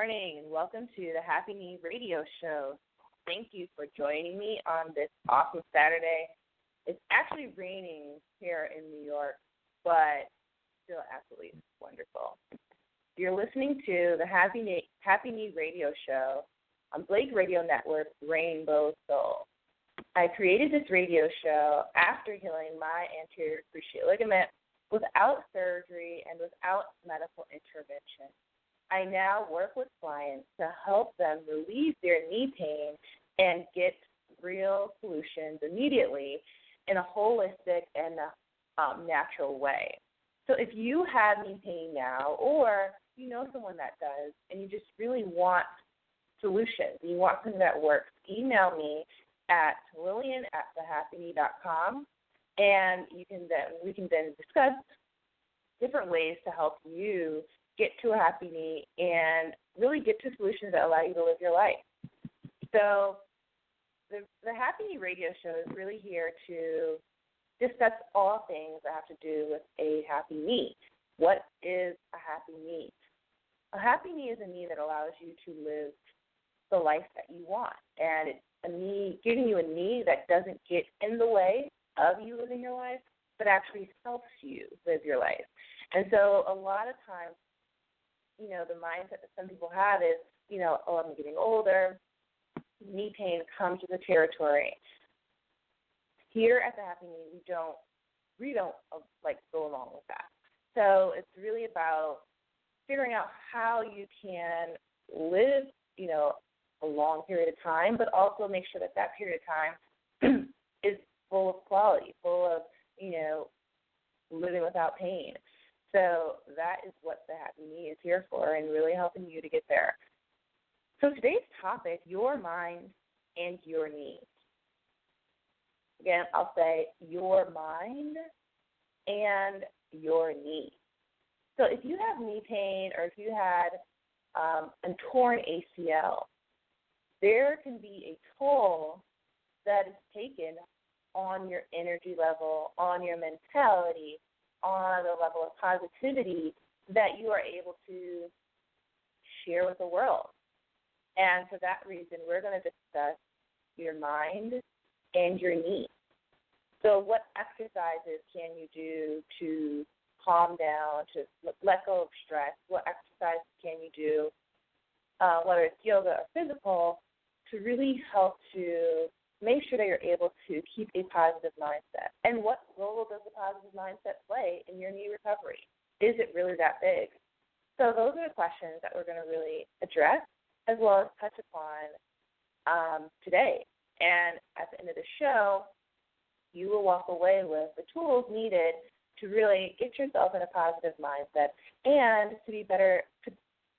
morning, good morning, and welcome to the Happy Knee Radio Show. Thank you for joining me on this awesome Saturday. It's actually raining here in New York, but still absolutely wonderful. You're listening to the Happy Me, Happy Knee Radio Show on Blake Radio Network, Rainbow Soul. I created this radio show after healing my anterior cruciate ligament without surgery and without medical intervention. I now work with clients to help them relieve their knee pain and get real solutions immediately in a holistic and um, natural way. So if you have knee pain now, or you know someone that does, and you just really want solutions, you want something that works, email me at lillian at thehappyknee.com, and you can then we can then discuss different ways to help you get to a happy knee and really get to solutions that allow you to live your life. So, the, the Happy Knee Radio Show is really here to discuss all things that have to do with a happy knee. What is a happy knee? A happy knee is a knee that allows you to live the life that you want, and it's a knee giving you a knee that doesn't get in the way of you living your life, but actually helps you live your life. And so, a lot of times you know, the mindset that some people have is, you know, oh, I'm getting older, knee pain comes with the territory. Here at the Happy Knee, we don't, we don't uh, like go along with that. So it's really about figuring out how you can live, you know, a long period of time, but also make sure that that period of time is full of quality, full of, you know, living without pain. So that is what the Happy Knee is here for and really helping you to get there. So today's topic, your mind and your knee. Again, I'll say your mind and your knee. So if you have knee pain or if you had um, a torn ACL, there can be a toll that is taken on your energy level, on your mentality, on a level of positivity that you are able to share with the world. And for that reason, we're going to discuss your mind and your needs. So, what exercises can you do to calm down, to let go of stress? What exercises can you do, uh, whether it's yoga or physical, to really help to make sure that you're able to keep a positive mindset. And what role does a positive mindset play in your knee recovery? Is it really that big? So those are the questions that we're going to really address as well as touch upon um, today. And at the end of the show, you will walk away with the tools needed to really get yourself in a positive mindset and to be better to,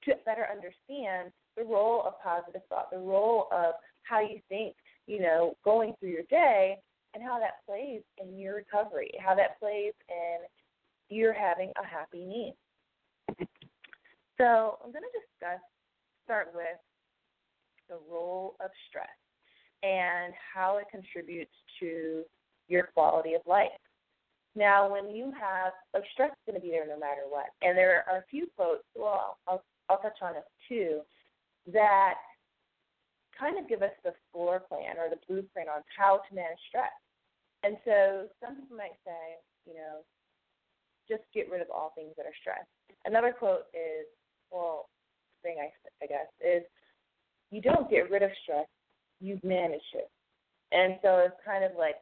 to better understand the role of positive thought, the role of how you think you know, going through your day and how that plays in your recovery, how that plays in you're having a happy knee. So I'm going to discuss, start with the role of stress and how it contributes to your quality of life. Now, when you have like stress is going to be there no matter what, and there are a few quotes. Well, I'll I'll touch on a few, that kind of give us the floor plan or the blueprint on how to manage stress. And so some people might say, you know, just get rid of all things that are stress. Another quote is, well, thing I, I guess is, you don't get rid of stress, you manage it. And so it's kind of like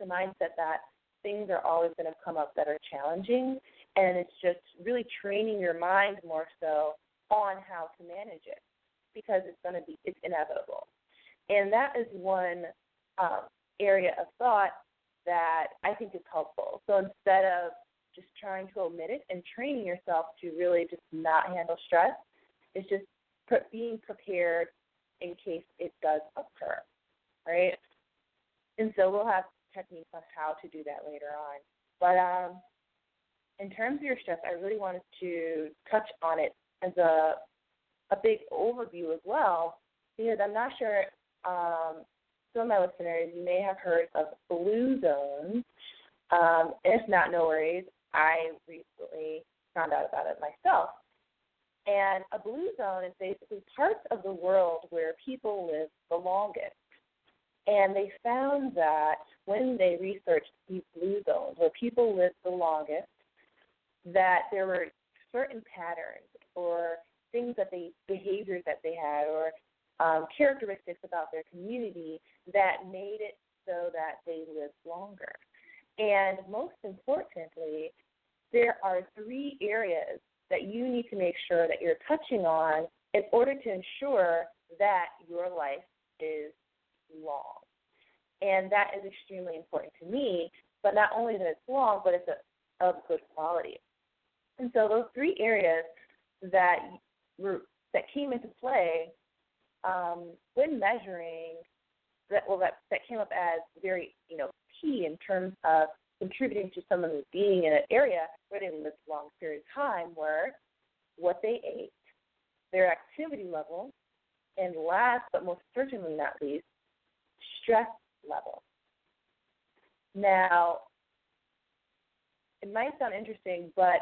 the mindset that things are always going to come up that are challenging, and it's just really training your mind more so on how to manage it because it's going to be it's inevitable. And that is one um, area of thought that I think is helpful. So instead of just trying to omit it and training yourself to really just not handle stress, it's just being prepared in case it does occur, right? And so we'll have techniques on how to do that later on. But um, in terms of your stress, I really wanted to touch on it as a a big overview as well, because I'm not sure um, some of my listeners may have heard of blue zones. Um, if not, no worries. I recently found out about it myself. And a blue zone is basically parts of the world where people live the longest. And they found that when they researched these blue zones where people live the longest, that there were certain patterns or things that they behaviors that they had or um, characteristics about their community that made it so that they lived longer. And most importantly, there are three areas that you need to make sure that you're touching on in order to ensure that your life is long. And that is extremely important to me, but not only that it's long, but it's a, of good quality. And so those three areas that that came into play um, when measuring that well that that came up as very you know key in terms of contributing to someone being in an area where they lived a long period of time were what they ate, their activity level, and last but most certainly not least, stress level. Now, it might sound interesting, but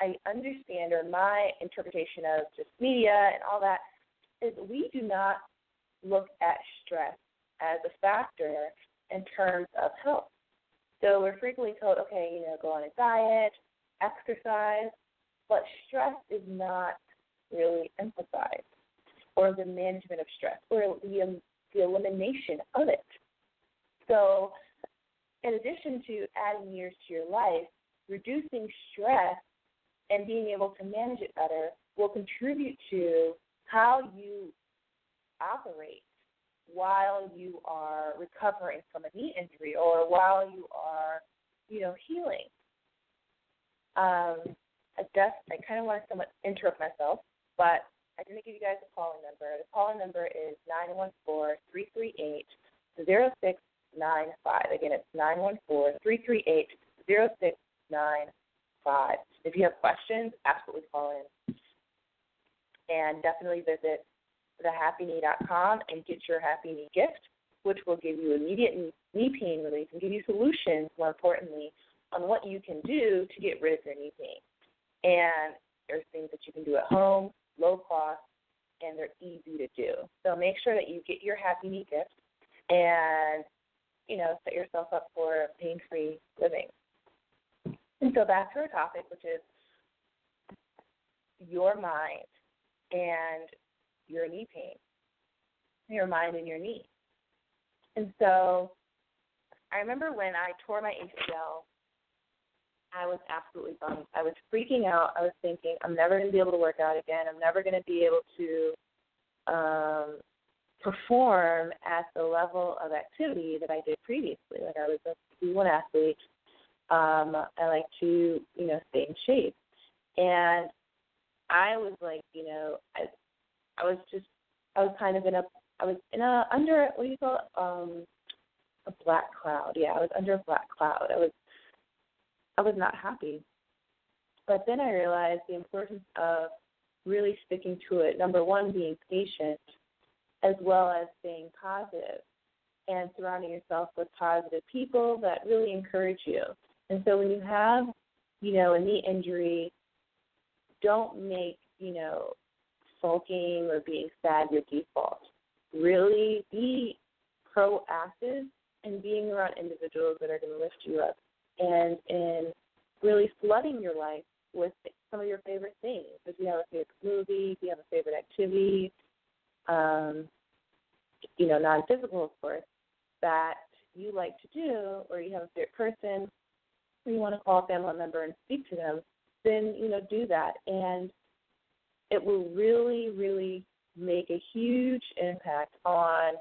I understand, or my interpretation of just media and all that, is we do not look at stress as a factor in terms of health. So we're frequently told, okay, you know, go on a diet, exercise, but stress is not really emphasized, or the management of stress, or the, um, the elimination of it. So, in addition to adding years to your life, reducing stress and being able to manage it better will contribute to how you operate while you are recovering from a knee injury or while you are, you know, healing. Um, I guess I kind of want to somewhat interrupt myself, but I'm going to give you guys a calling number. The calling number is 914 338 0695. Again, it's 914 338 0695. If you have questions, absolutely call in. And definitely visit thehappyknee.com and get your happy knee gift, which will give you immediate knee pain relief and give you solutions, more importantly, on what you can do to get rid of your knee pain. And there's things that you can do at home, low cost, and they're easy to do. So make sure that you get your happy knee gift and, you know, set yourself up for pain free living. And so back to our topic, which is your mind and your knee pain, your mind and your knee. And so I remember when I tore my ACL, I was absolutely bummed. I was freaking out. I was thinking, I'm never going to be able to work out again. I'm never going to be able to um, perform at the level of activity that I did previously. Like I was a D1 athlete. Um, I like to, you know, stay in shape. And I was like, you know, I I was just I was kind of in a I was in a under what do you call it? Um a black cloud. Yeah, I was under a black cloud. I was I was not happy. But then I realized the importance of really sticking to it. Number one, being patient, as well as staying and surrounding yourself with positive people that really encourage you. And so when you have, you know, a knee injury, don't make, you know, sulking or being sad your default. Really be proactive and being around individuals that are going to lift you up and in really flooding your life with some of your favorite things. If you have a favorite movie, if you have a favorite activity, um, you know, non physical, of course, that you like to do, or you have a favorite person, you want to call a family member and speak to them, then, you know, do that. And it will really, really make a huge impact on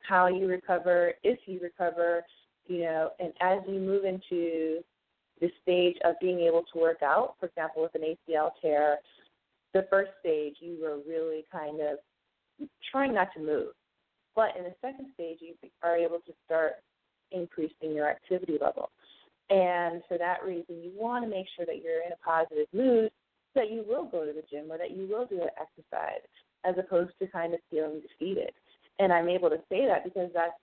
how you recover, if you recover, you know, and as you move into the stage of being able to work out, for example, with an ACL tear, the first stage you were really kind of trying not to move. But in the second stage, you are able to start increasing your activity level. And for that reason, you want to make sure that you're in a positive mood so that you will go to the gym or that you will do an exercise as opposed to kind of feeling defeated and I'm able to say that because that's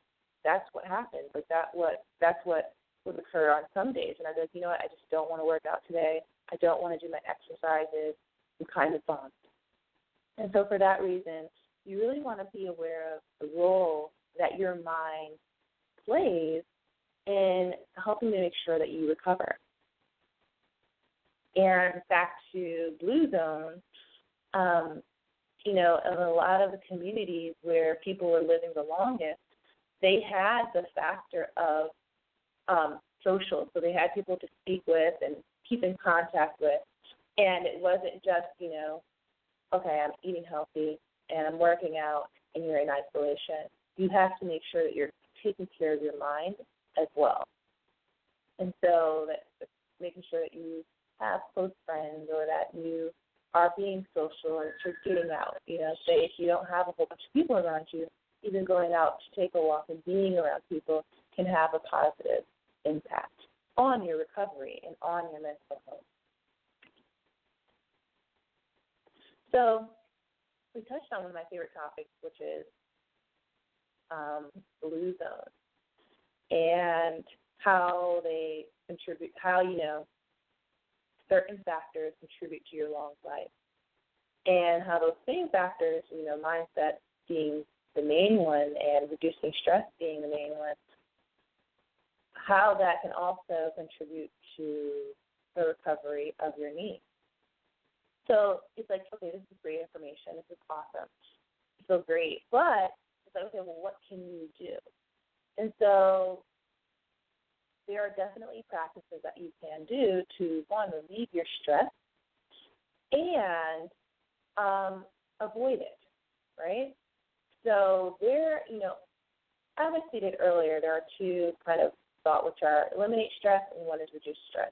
that's what happens. Like that what that's what would occur on some days, and I'd be like, you know what, I just don't want to work out today. I don't want to do my exercises. I'm kind of bummed. And so for that reason, you really want to be aware of the role that your mind plays in helping to make sure that you recover. And back to Blue Zone, um, you know, in a lot of the communities where people were living the longest, they had the factor of um, social. So they had people to speak with and keep in contact with. And it wasn't just, you know, okay, I'm eating healthy and I'm working out and you're in isolation. You have to make sure that you're taking care of your mind as well. And so that making sure that you have close friends or that you are being social and just getting out. You know, say if you don't have a whole bunch of people around you, even going out to take a walk and being around people can have a positive impact on your recovery and on your mental health. So we touched on one of my favorite topics, which is um, blue zones and how they contribute, how you know certain factors contribute to your long life. And how those same factors, you know, mindset being the main one and reducing stress being the main one, how that can also contribute to the recovery of your knee. So it's like, okay, this is great information. This is awesome. Feel great. But it's like, okay, well, what can you do? And so there are definitely practices that you can do to one relieve your stress and um, avoid it, right? So there, you know, as I stated earlier, there are two kind of thought which are eliminate stress and one is reduce stress.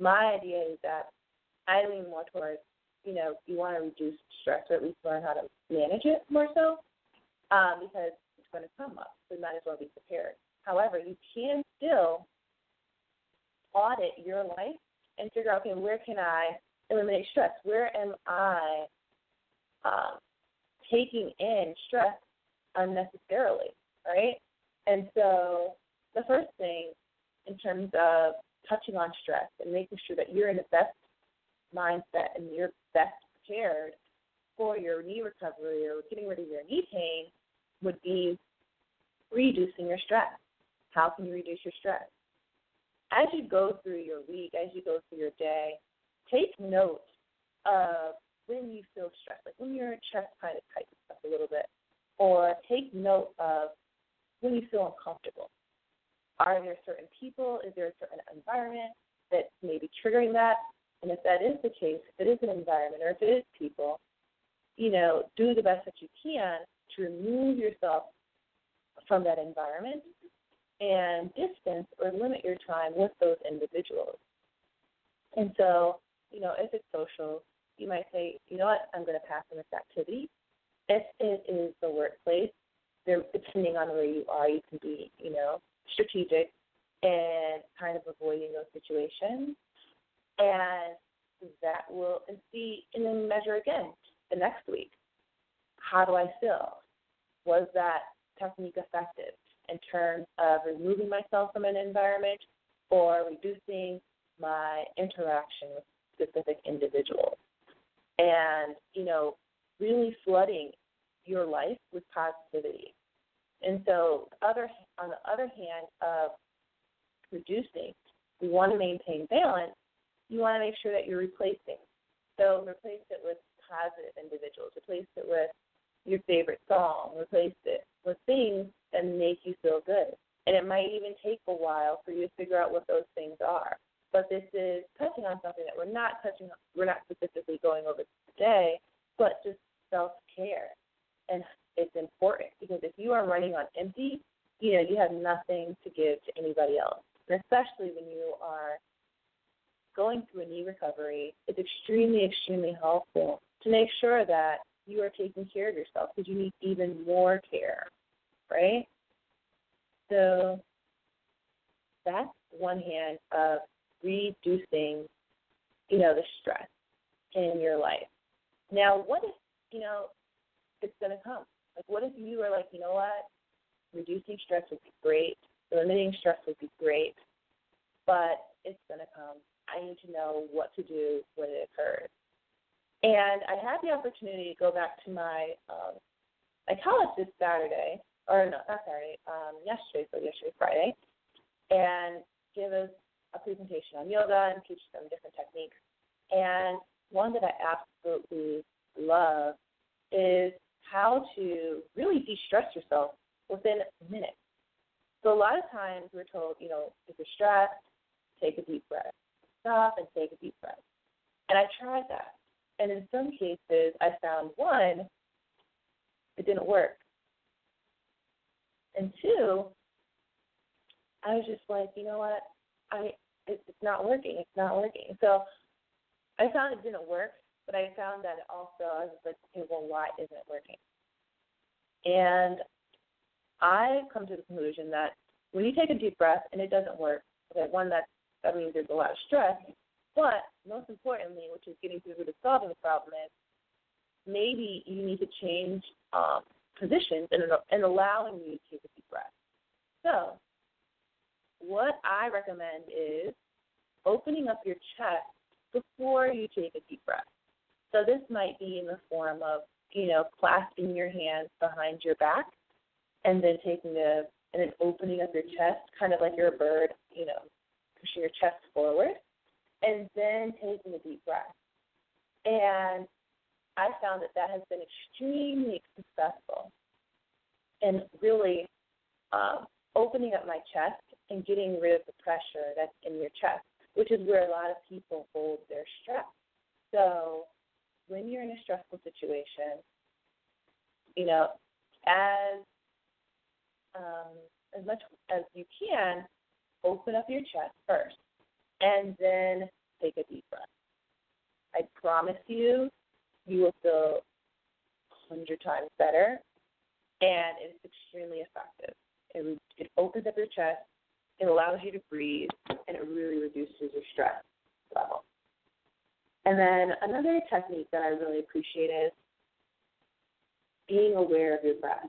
My idea is that I lean more towards, you know, you want to reduce stress or at least learn how to manage it more so, um, because it's going to come up. So you might as well be prepared. However, you can still audit your life and figure out, okay, where can I eliminate stress? Where am I um, taking in stress unnecessarily, right? And so the first thing in terms of touching on stress and making sure that you're in the best mindset and you're best prepared for your knee recovery or getting rid of your knee pain would be reducing your stress. How can you reduce your stress? as you go through your week, as you go through your day, take note of when you feel stressed, like when your chest kind of tightens up a little bit, or take note of when you feel uncomfortable. Are there certain people? Is there a certain environment that's maybe triggering that? And if that is the case, if it is an environment or if it is people, you know, do the best that you can to remove yourself from that environment and distance or limit your time with those individuals. And so, you know, if it's social, you might say, you know what, I'm going to pass on this activity. If it is the workplace, depending on where you are, you can be, you know, strategic and kind of avoiding those situations. And that will, and see, and then measure again the next week. How do I feel? Was that technique effective? in terms of removing myself from an environment or reducing my interaction with specific individuals. And, you know, really flooding your life with positivity. And so, other on the other hand of reducing, we want to maintain balance. You want to make sure that you're replacing. So replace it with positive individuals. Replace it with your favorite song. Replace it with things that make you feel good. And it might even take a while for you to figure out what those things are. But this is touching on something that we're not touching we're not specifically going over today, but just self care. And it's important because if you are running on empty, you know, you have nothing to give to anybody else. And especially when you are going through a knee recovery, it's extremely, extremely helpful to make sure that you are taking care of yourself because you need even more care, right? So that's one hand of reducing, you know, the stress in your life. Now, what if, you know, it's going to come? Like, what if you are like, you know what? Reducing stress would be great. Limiting stress would be great, but it's going to come. I need to know what to do when it occurs. And I had the opportunity to go back to my um, my college this Saturday, or no, not Saturday, um, yesterday, so yesterday Friday, and give us a presentation on yoga and teach them different techniques. And one that I absolutely love is how to really de-stress yourself within minutes. So a lot of times we're told, you know, if you're stressed, take a deep breath. Stop and take a deep breath. And I tried that. And in some cases, I found one, it didn't work. And two, I was just like, you know what? I it, it's not working. It's not working. So I found it didn't work, but I found that also I was like, okay, well, why isn't it working? And I come to the conclusion that when you take a deep breath and it doesn't work, that one that that means there's a lot of stress. But most importantly, which is getting to the root of solving the problem, is maybe you need to change um, positions and, and allowing you to take a deep breath. So, what I recommend is opening up your chest before you take a deep breath. So this might be in the form of, you know, clasping your hands behind your back and then taking a and then opening up your chest, kind of like you're a bird, you know, pushing your chest forward, and then taking a deep breath. And I found that that has been extremely successful in really um, opening up my chest and getting rid of the pressure that's in your chest, which is where a lot of people hold their stress. So when you're in a stressful situation, you know, as um, as much as you can, open up your chest first, and then take a deep breath. I promise you, you will feel a hundred times better, and it's extremely effective. It, it opens up your chest, it allows you to breathe, and it really reduces your stress level. And then another technique that I really appreciate is being aware of your breath.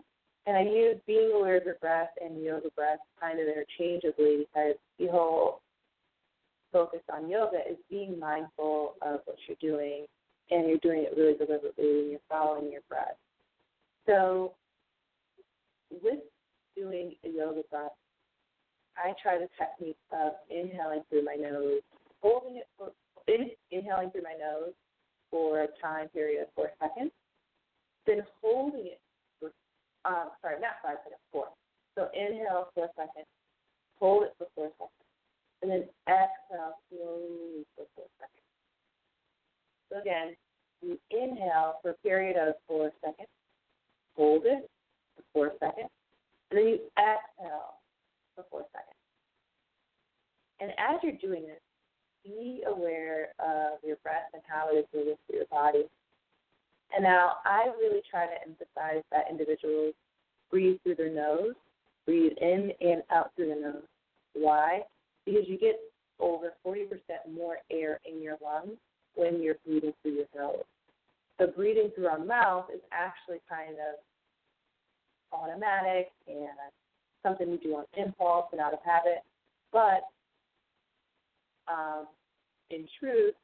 And I use being aware of your breath and yoga breath kind of interchangeably because the whole focus on yoga is being mindful of what you're doing and you're doing it really deliberately and you're following your breath. So with doing a yoga breath, I try the technique of inhaling through my nose, holding it for inhaling through my nose for a time period of four seconds, then holding it for um, sorry, not five seconds, four. So inhale for a second, hold it for four seconds, and then exhale slowly for four seconds. So again, you inhale for a period of four seconds, hold it for four seconds, and then you exhale for four seconds. And as you're doing this, be aware of your breath and how it is moving through your body. And now I really try to emphasize that individuals breathe through their nose, breathe in and out through the nose. Why? Because you get over 40% more air in your lungs when you're breathing through your nose. So breathing through our mouth is actually kind of automatic and something we do on impulse and out of habit. But um, in truth,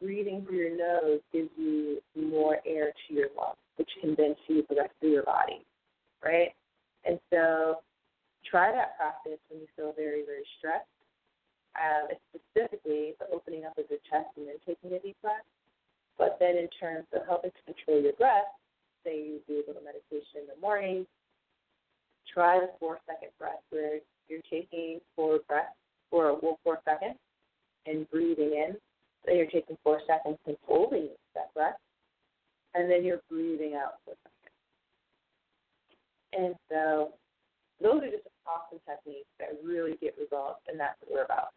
breathing through your nose gives you more air to your lungs, which can then feed the rest of your body, right? And so try that practice when you feel very, very stressed. Um, specifically the opening up of your chest and then taking a deep breath. But then in terms of helping to control your breath, say you do a little meditation in the morning, try the four second breath where you're taking four breaths for well, four seconds and breathing in. So you're taking four seconds and holding that breath, and then you're breathing out for a second. And so those are just awesome techniques that really get results, and that's what we're about.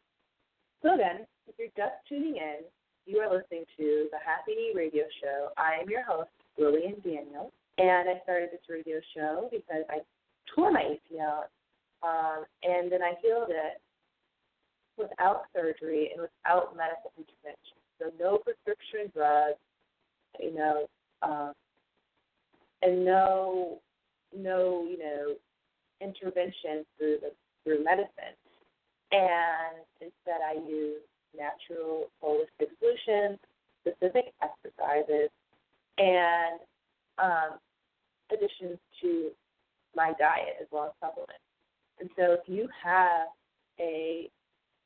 So then, if you're just tuning in, you are listening to the Happy Knee Radio Show. I am your host, Lillian Daniels, and I started this radio show because I tore my ACL, um, and then I healed it without surgery and without medical intervention. So no prescription drugs, you know, um, and no, no, you know, intervention through the through medicine. And instead, I use natural holistic solutions, specific exercises, and um, additions to my diet as well as supplements. And so, if you have a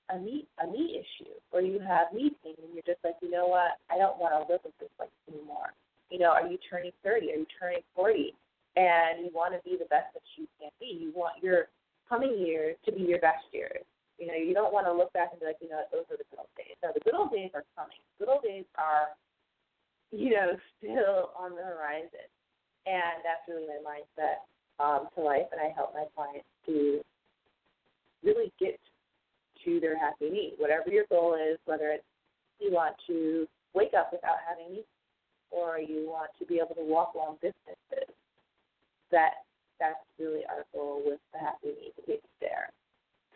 a knee a knee issue or you have knee pain and you're just like, you know what, I don't want to live with this like anymore. You know, are you turning 30? Are you turning 40? And you want to be the best that you can be. You want your coming years to be your best years. You know, you don't want to look back and be like, you know, those are the good old days. No, the good old days are coming. Good old days are, you know, still on the horizon. And that's really my mindset um, to life. And I help my clients to really get to their happy knee. Whatever your goal is, whether it's you want to wake up without having knee or you want to be able to walk long distances, that that's really our goal with the happy to get there.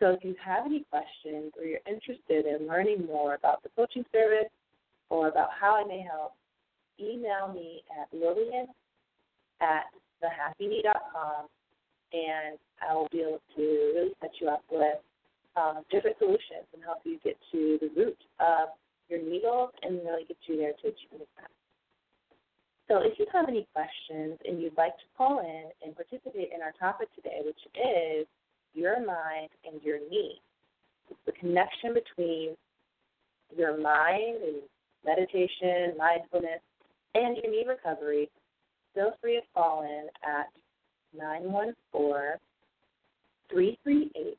So if you have any questions or you're interested in learning more about the coaching service or about how I may help, email me at lillian at thehappyknee.com and I will be able to really set you up with um, different solutions and help you get to the root of your needles and really get you there to achieve that. So if you have any questions and you'd like to call in and participate in our topic today, which is your mind and your knee, it's the connection between your mind and meditation, mindfulness, and your knee recovery, feel free to call in at 914 338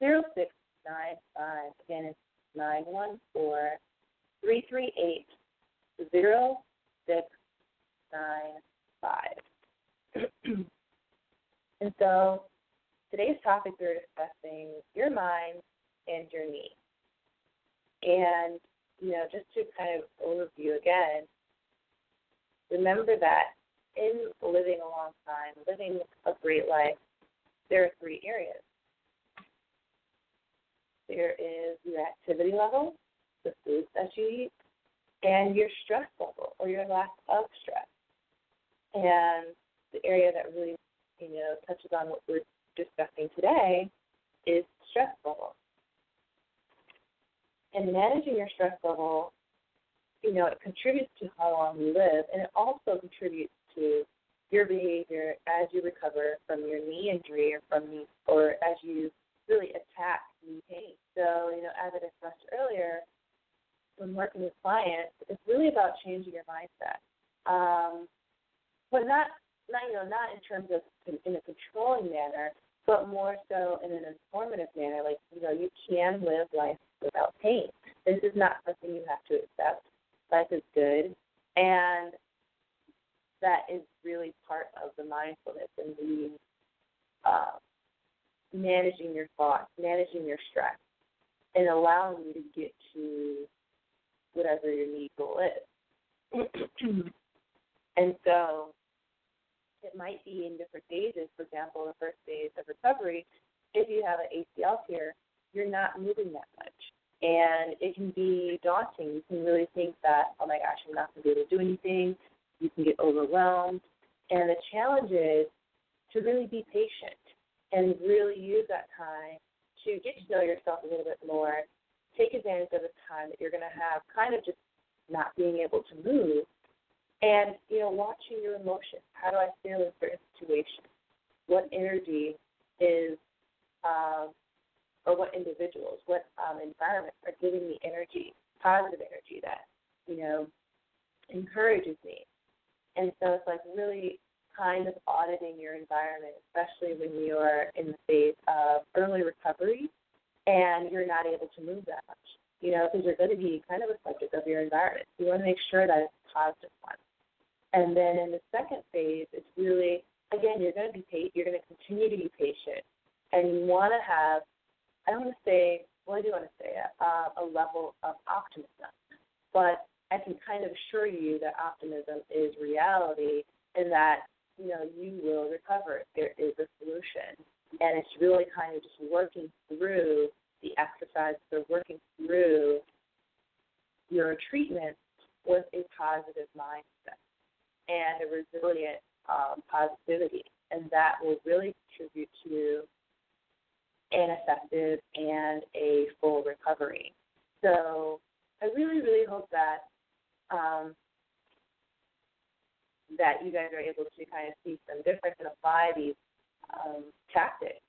0695. Again, it's 914 338 0695. And so today's topic we're discussing your mind and your knee. And, you know, just to kind of overview again, remember that in living a long time, living a great life, there are three areas. There is your activity level, the foods that you eat, and your stress level or your lack of stress. And the area that really, you know, touches on what we're discussing today is stress level. And managing your stress level, you know, it contributes to how long you live, and it also contributes to your behavior as you recover from your knee injury or from knee, or as you really attack knee pain. So, you know, as I discussed earlier, when working with clients, it's really about changing your mindset. Um, but not, not you know, not in terms of in a controlling manner, but more so in an informative manner. Like, you know, you can live life without pain. This is not something you have to accept. Life is good, and that is really part of the mindfulness and the uh, managing your thoughts, managing your stress, and allowing you to get to whatever your need goal is. and so it might be in different phases. For example, the first phase of recovery, if you have an ACL tear, you're not moving that much. And it can be daunting. You can really think that, oh my gosh, I'm not going to be able to do anything. You can get overwhelmed. And the challenge is to really be patient and really use that time to get to know yourself a little bit more. Take advantage of the time that you're going to have kind of just not being able to move. And, you know, watching your emotions. How do I feel in certain situations? What energy is, um, or what individuals, what um, environments are giving me energy, positive energy that, you know, encourages me. And so it's like really kind of auditing your environment, especially when you're in the phase of early recovery and you're not able to move that much. You know, because you're going to be kind of a subject of your environment. You want to make sure that it's a positive one. And then in the second phase, it's really again you're going to be patient, you're going to continue to be patient, and you want to have I don't want to say well I do want to say uh, a level of optimism, but I can kind of assure you that optimism is reality, and that you know, you will recover. There is a solution. And it's really kind of just working through the exercise, so working through your treatment with a positive mindset and a resilient um, positivity. And that will really contribute to an effective and a full recovery. So I really, really hope that um, that you guys are able to kind of see some difference and apply these um, tactics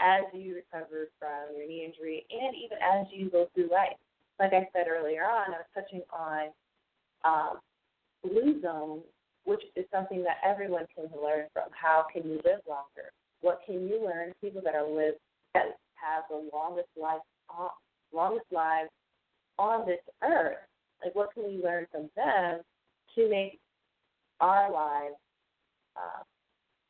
as you recover from your knee injury and even as you go through life. Like I said earlier on, I was touching on um, blue zone, which is something that everyone can learn from. How can you live longer? What can you learn? People that are live that have the longest life, on, longest lives on this earth. Like, what can we learn from them to make our lives uh,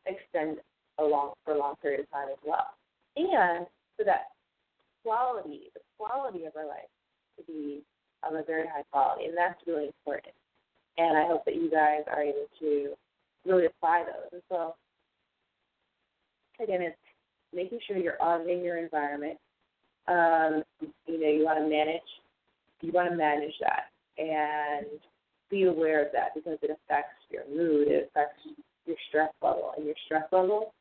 extend along for a long period of time as well, and so that quality, the quality of our life to be of a very high quality, and that's really important. And I hope that you guys are able to really apply those. And so, again, it's making sure you're auditing your environment. Um, you know, you want to manage, you want to manage that, and be aware of that because it affects your mood, it affects your stress level, and your stress level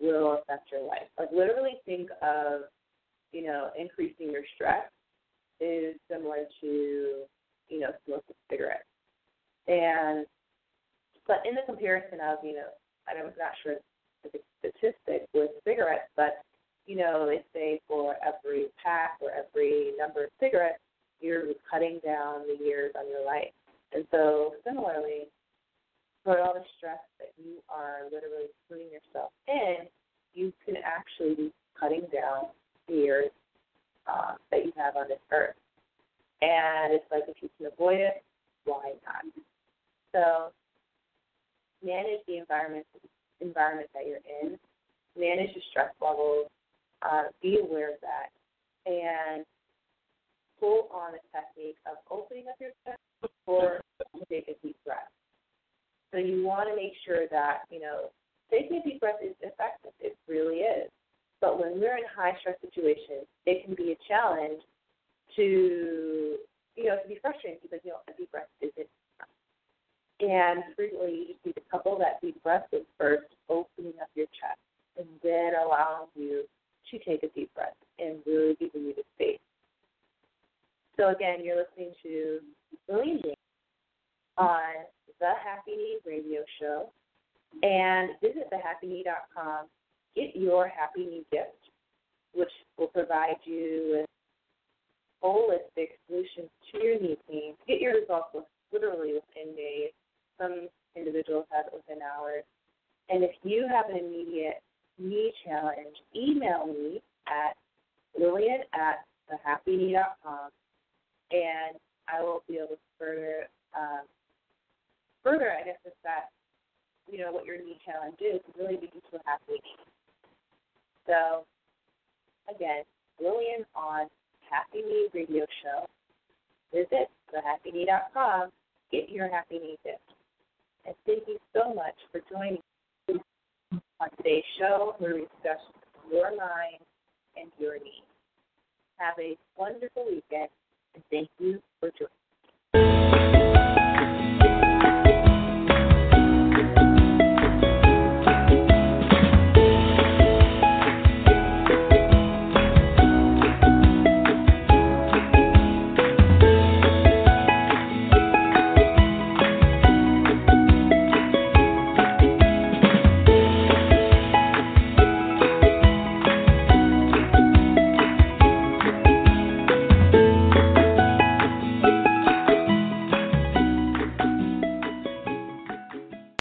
will affect your life. Like literally think of, you know, increasing your stress is similar to, you know, smoking. And but in the comparison of, you know, I'm not sure the statistic with cigarettes, but you know, they say for every pack or every number of cigarettes, you're cutting down the years on your life. And so, similarly, for all the stress that you are literally putting yourself in, you can actually be cutting down the years uh, that you have on this earth. And it's like if you can avoid it, why not? So, manage the environment environment that you're in, manage your stress levels, uh, be aware of that, and pull on the technique of opening up your chest before you take a deep breath. So you want to make sure that, you know, taking a deep breath is effective. It really is. But when we're in high stress situations, it can be a challenge to, you know, can be frustrating because, you know, a deep breath isn't. And frequently you need to couple that deep breath with first opening up your chest and then allowing you to take a deep breath and really giving you the space. So again, you're listening to James on the Happy Knee Radio Show. And visit thehappyknee.com. Get your Happy Knee gift, which will provide you with holistic solutions to your knee pain. Get your results literally within days. Some individuals have within hours. And if you have an immediate knee challenge, email me at lillian at thehappyknee.com and I will be able to further, um, further, I guess, assess, you know, what your knee challenge is really be to a happy knee. So, again, Lillian on Happy Knee Radio Show. Visit thehappyknee.com. Get your happy knee gift. And thank you so much for joining us on today's show where we discuss your mind and your needs. Have a wonderful weekend and thank you for joining.